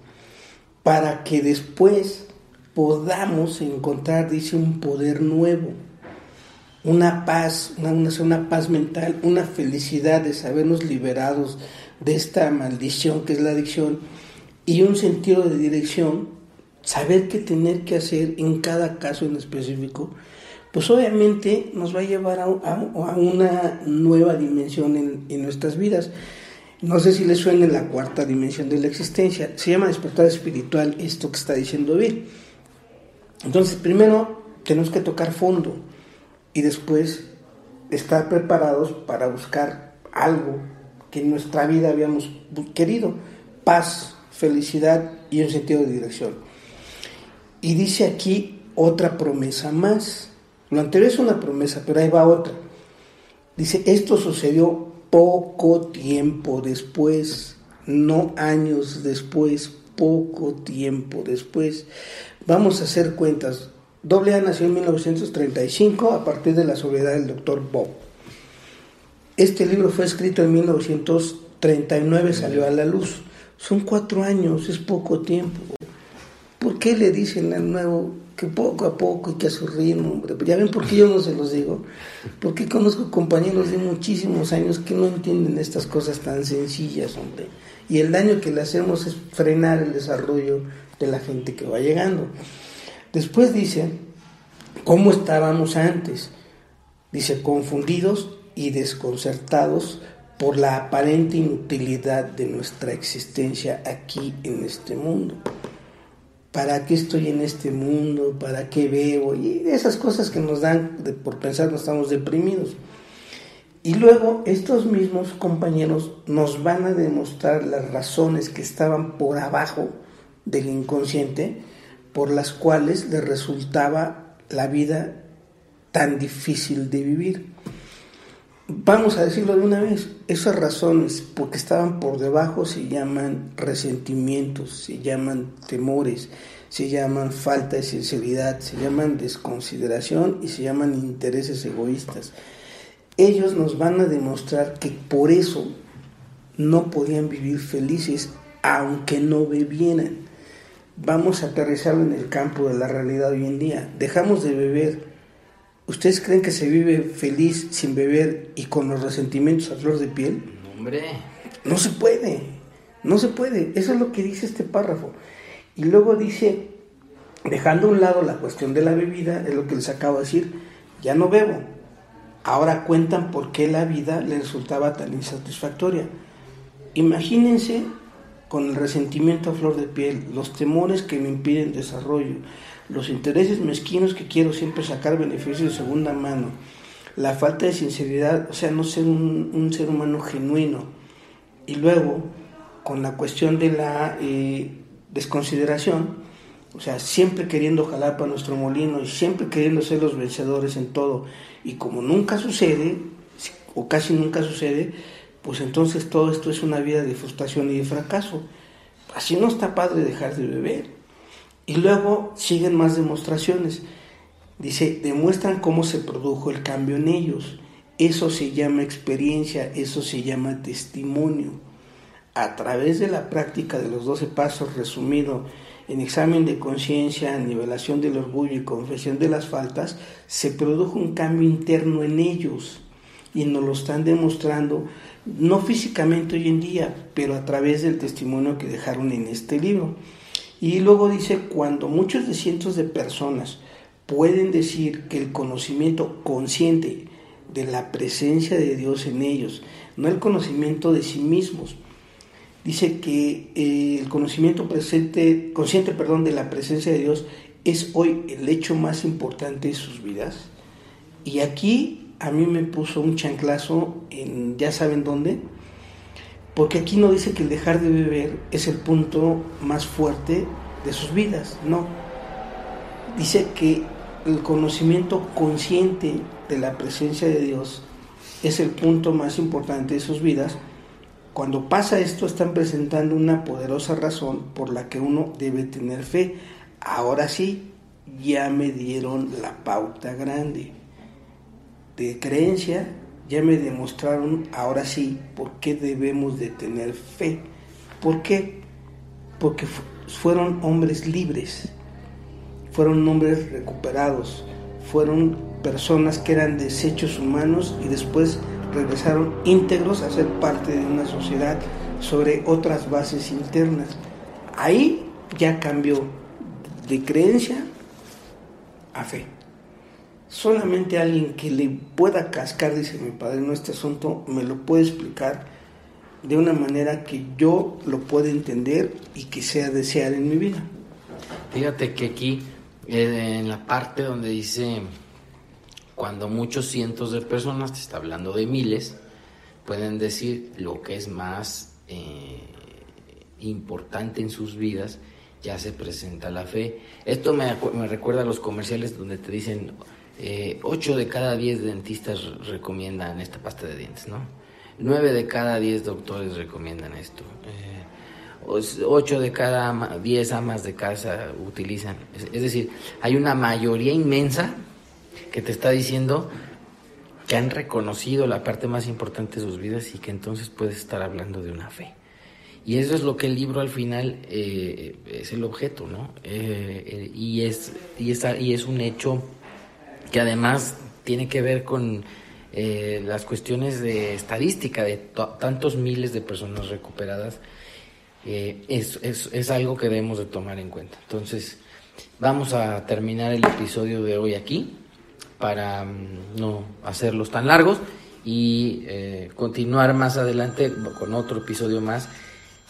para que después podamos encontrar, dice, un poder nuevo, una paz, una, una paz mental, una felicidad de sabernos liberados de esta maldición que es la adicción y un sentido de dirección saber qué tener que hacer en cada caso en específico, pues obviamente nos va a llevar a, una nueva dimensión en, nuestras vidas. No sé si les suena la cuarta dimensión de la existencia. Se llama despertar espiritual esto que está diciendo Bill. Entonces, primero tenemos que tocar fondo y después estar preparados para buscar algo que en nuestra vida habíamos querido. Paz, felicidad y un sentido de dirección. Y dice aquí otra promesa más. Lo anterior es una promesa, pero ahí va otra. Dice, esto sucedió poco tiempo después, no años después, poco tiempo después. Vamos a hacer cuentas. Doble A nació en 1935 a partir de la sobriedad del doctor Bob. Este libro fue escrito en 1939, salió a la luz. Son cuatro años, es poco tiempo. ¿Por qué le dicen al nuevo que poco a poco y que a su ritmo, hombre? Ya ven por qué yo no se los digo. Porque conozco compañeros de muchísimos años que no entienden estas cosas tan sencillas, hombre. Y el daño que le hacemos es frenar el desarrollo de la gente que va llegando. Después dice, ¿cómo estábamos antes? Dice, confundidos y desconcertados por la aparente inutilidad de nuestra existencia aquí en este mundo. ¿Para qué estoy en este mundo? ¿Para qué bebo? Y esas cosas que nos dan por pensar que estamos deprimidos. Y luego estos mismos compañeros nos van a demostrar las razones que estaban por abajo del inconsciente por las cuales les resultaba la vida tan difícil de vivir. Vamos a decirlo de una vez, esas razones, porque estaban por debajo, se llaman resentimientos, se llaman temores, se llaman falta de sinceridad, se llaman desconsideración y se llaman intereses egoístas. Ellos nos van a demostrar que por eso no podían vivir felices aunque no bebieran. Vamos a aterrizarlo en el campo de la realidad hoy en día. Dejamos de beber ¿Ustedes creen que se vive feliz sin beber y con los resentimientos a flor de piel? Hombre. No se puede, no se puede. Eso es lo que dice este párrafo. Y luego dice, dejando a un lado la cuestión de la bebida, es lo que les acabo de decir, ya no bebo. Ahora cuentan por qué la vida les resultaba tan insatisfactoria. Imagínense con el resentimiento a flor de piel, los temores que me impiden desarrollo, los intereses mezquinos que quiero siempre sacar beneficios de segunda mano, la falta de sinceridad, o sea, no ser un, ser humano genuino. Y luego, con la cuestión de la eh, desconsideración, o sea, siempre queriendo jalar para nuestro molino y siempre queriendo ser los vencedores en todo. Y como nunca sucede, o casi nunca sucede, pues entonces todo esto es una vida de frustración y de fracaso. Así no está padre dejar de beber. Y luego siguen más demostraciones. Dice, demuestran cómo se produjo el cambio en ellos. Eso se llama experiencia, eso se llama testimonio. A través de la práctica de los 12 pasos resumido en examen de conciencia, nivelación del orgullo y confesión de las faltas, se produjo un cambio interno en ellos y nos lo están demostrando, no físicamente hoy en día, pero a través del testimonio que dejaron en este libro. Y luego dice, cuando muchos de cientos de personas pueden decir que el conocimiento consciente de la presencia de Dios en ellos, no el conocimiento de sí mismos, dice que eh, el conocimiento presente, consciente perdón, de la presencia de Dios es hoy el hecho más importante de sus vidas. Y aquí a mí me puso un chanclazo en ya saben dónde, porque aquí no dice que el dejar de beber es el punto más fuerte de sus vidas, no. Dice que el conocimiento consciente de la presencia de Dios es el punto más importante de sus vidas. Cuando pasa esto están presentando una poderosa razón por la que uno debe tener fe. Ahora sí, ya me dieron la pauta grande de creencia ya me demostraron ahora sí por qué debemos de tener fe. ¿Por qué? Porque fueron hombres libres, fueron hombres recuperados, fueron personas que eran desechos humanos y después regresaron íntegros a ser parte de una sociedad sobre otras bases internas. Ahí ya cambió de creencia a fe. Solamente alguien que le pueda cascar, dice mi padre, en este asunto, me lo puede explicar de una manera que yo lo pueda entender y que sea desear en mi vida. Fíjate que aquí, en la parte donde dice, cuando muchos cientos de personas, te está hablando de miles, pueden decir lo que es más eh, importante en sus vidas, ya se presenta la fe. Esto me, me recuerda a los comerciales donde te dicen, eh, 8 de cada 10 dentistas recomiendan esta pasta de dientes, ¿no? 9 de cada 10 doctores recomiendan esto. Eh, 8 de cada 10 amas de casa utilizan. Es, decir, hay una mayoría inmensa que te está diciendo que han reconocido la parte más importante de sus vidas y que entonces puedes estar hablando de una fe. Y eso es lo que el libro al final eh, es el objeto, ¿no? Eh, eh, y, es, y, es, y es un hecho que además tiene que ver con eh, las cuestiones de estadística de tantos miles de personas recuperadas, eh, es, es, es, algo que debemos de tomar en cuenta. Entonces, vamos a terminar el episodio de hoy aquí para um, no hacerlos tan largos y eh, continuar más adelante con otro episodio más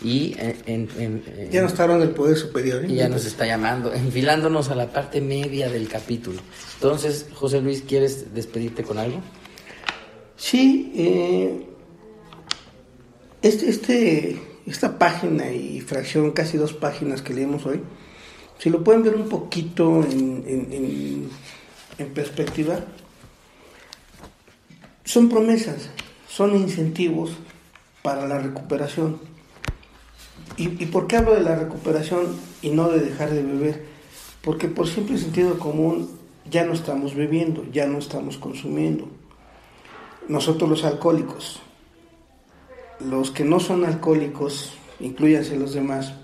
Y en, ya nos está hablando del poder superior. ¿eh? Y ya nos está llamando, enfilándonos a la parte media del capítulo. Entonces, José Luis, ¿quieres despedirte con algo? Sí, eh, este, este, esta página y fracción, casi dos páginas que leemos hoy, si lo pueden ver un poquito en, en perspectiva, son promesas, son incentivos para la recuperación. ¿Y, por qué hablo de la recuperación y no de dejar de beber? Porque por simple sentido común ya no estamos bebiendo, ya no estamos consumiendo. Nosotros los alcohólicos, los que no son alcohólicos, incluyanse los demás,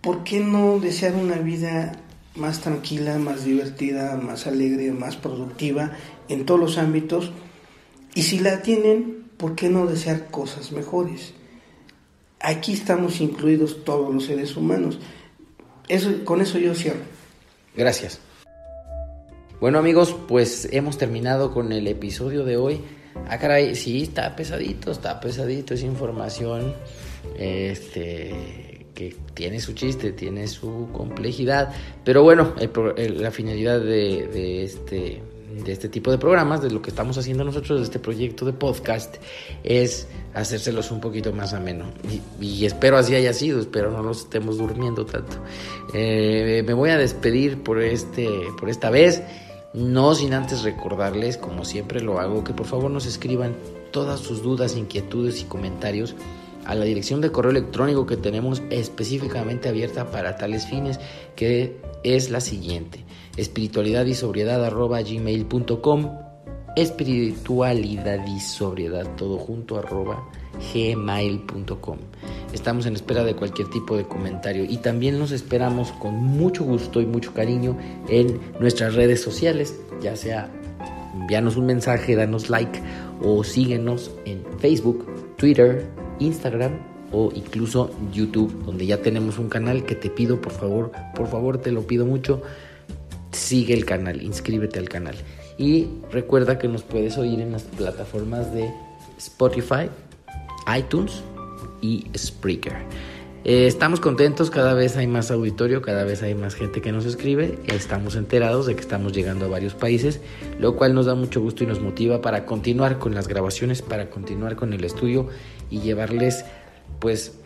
¿por qué no desear una vida más tranquila, más divertida, más alegre, más productiva en todos los ámbitos? Y si la tienen, ¿por qué no desear cosas mejores? Aquí estamos incluidos todos los seres humanos. Eso, con eso yo cierro. Gracias. Bueno amigos, pues hemos terminado con el episodio de hoy. Ah, caray, sí, está pesadito, está pesadito, es información este, que tiene su chiste, tiene su complejidad. Pero bueno, la finalidad de este de este tipo de programas, de lo que estamos haciendo nosotros, de este proyecto de podcast, es hacérselos un poquito más ameno. Y, espero así haya sido, espero no los estemos durmiendo tanto. Eh, me voy a despedir por, este, por esta vez, no sin antes recordarles, como siempre lo hago, que por favor nos escriban todas sus dudas, inquietudes y comentarios a la dirección de correo electrónico que tenemos específicamente abierta para tales fines, que es la siguiente. Espiritualidad y sobriedad arroba gmail.com espiritualidad y sobriedad todo junto arroba gmail.com estamos en espera de cualquier tipo de comentario y también nos esperamos con mucho gusto y mucho cariño en nuestras redes sociales ya sea envíanos un mensaje danos like o síguenos en Facebook Twitter Instagram o incluso YouTube donde ya tenemos un canal que te pido por favor por favor te lo pido mucho sigue el canal, inscríbete al canal. Y recuerda que nos puedes oír en las plataformas de Spotify, iTunes y Spreaker. Eh, estamos contentos, cada vez hay más auditorio, cada vez hay más gente que nos escribe, estamos enterados de que estamos llegando a varios países, lo cual nos da mucho gusto y nos motiva para continuar con las grabaciones, para continuar con el estudio y llevarles pues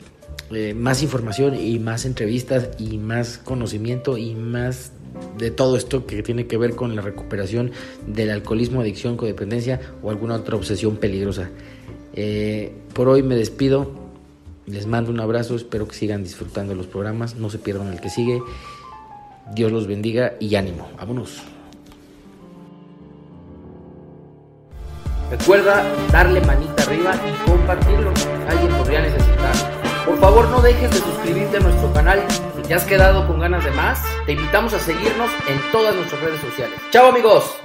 eh, más información y más entrevistas y más conocimiento y más de todo esto que tiene que ver con la recuperación del alcoholismo, adicción, codependencia o alguna otra obsesión peligrosa. Eh, por hoy me despido, les mando un abrazo, espero que sigan disfrutando los programas, no se pierdan el que sigue. Dios los bendiga y ánimo, vámonos. Recuerda darle manita arriba y compartirlo, alguien podría necesitar. Por favor no dejes de suscribirte a nuestro canal te has quedado con ganas de más, te invitamos a seguirnos en todas nuestras redes sociales. ¡Chao amigos!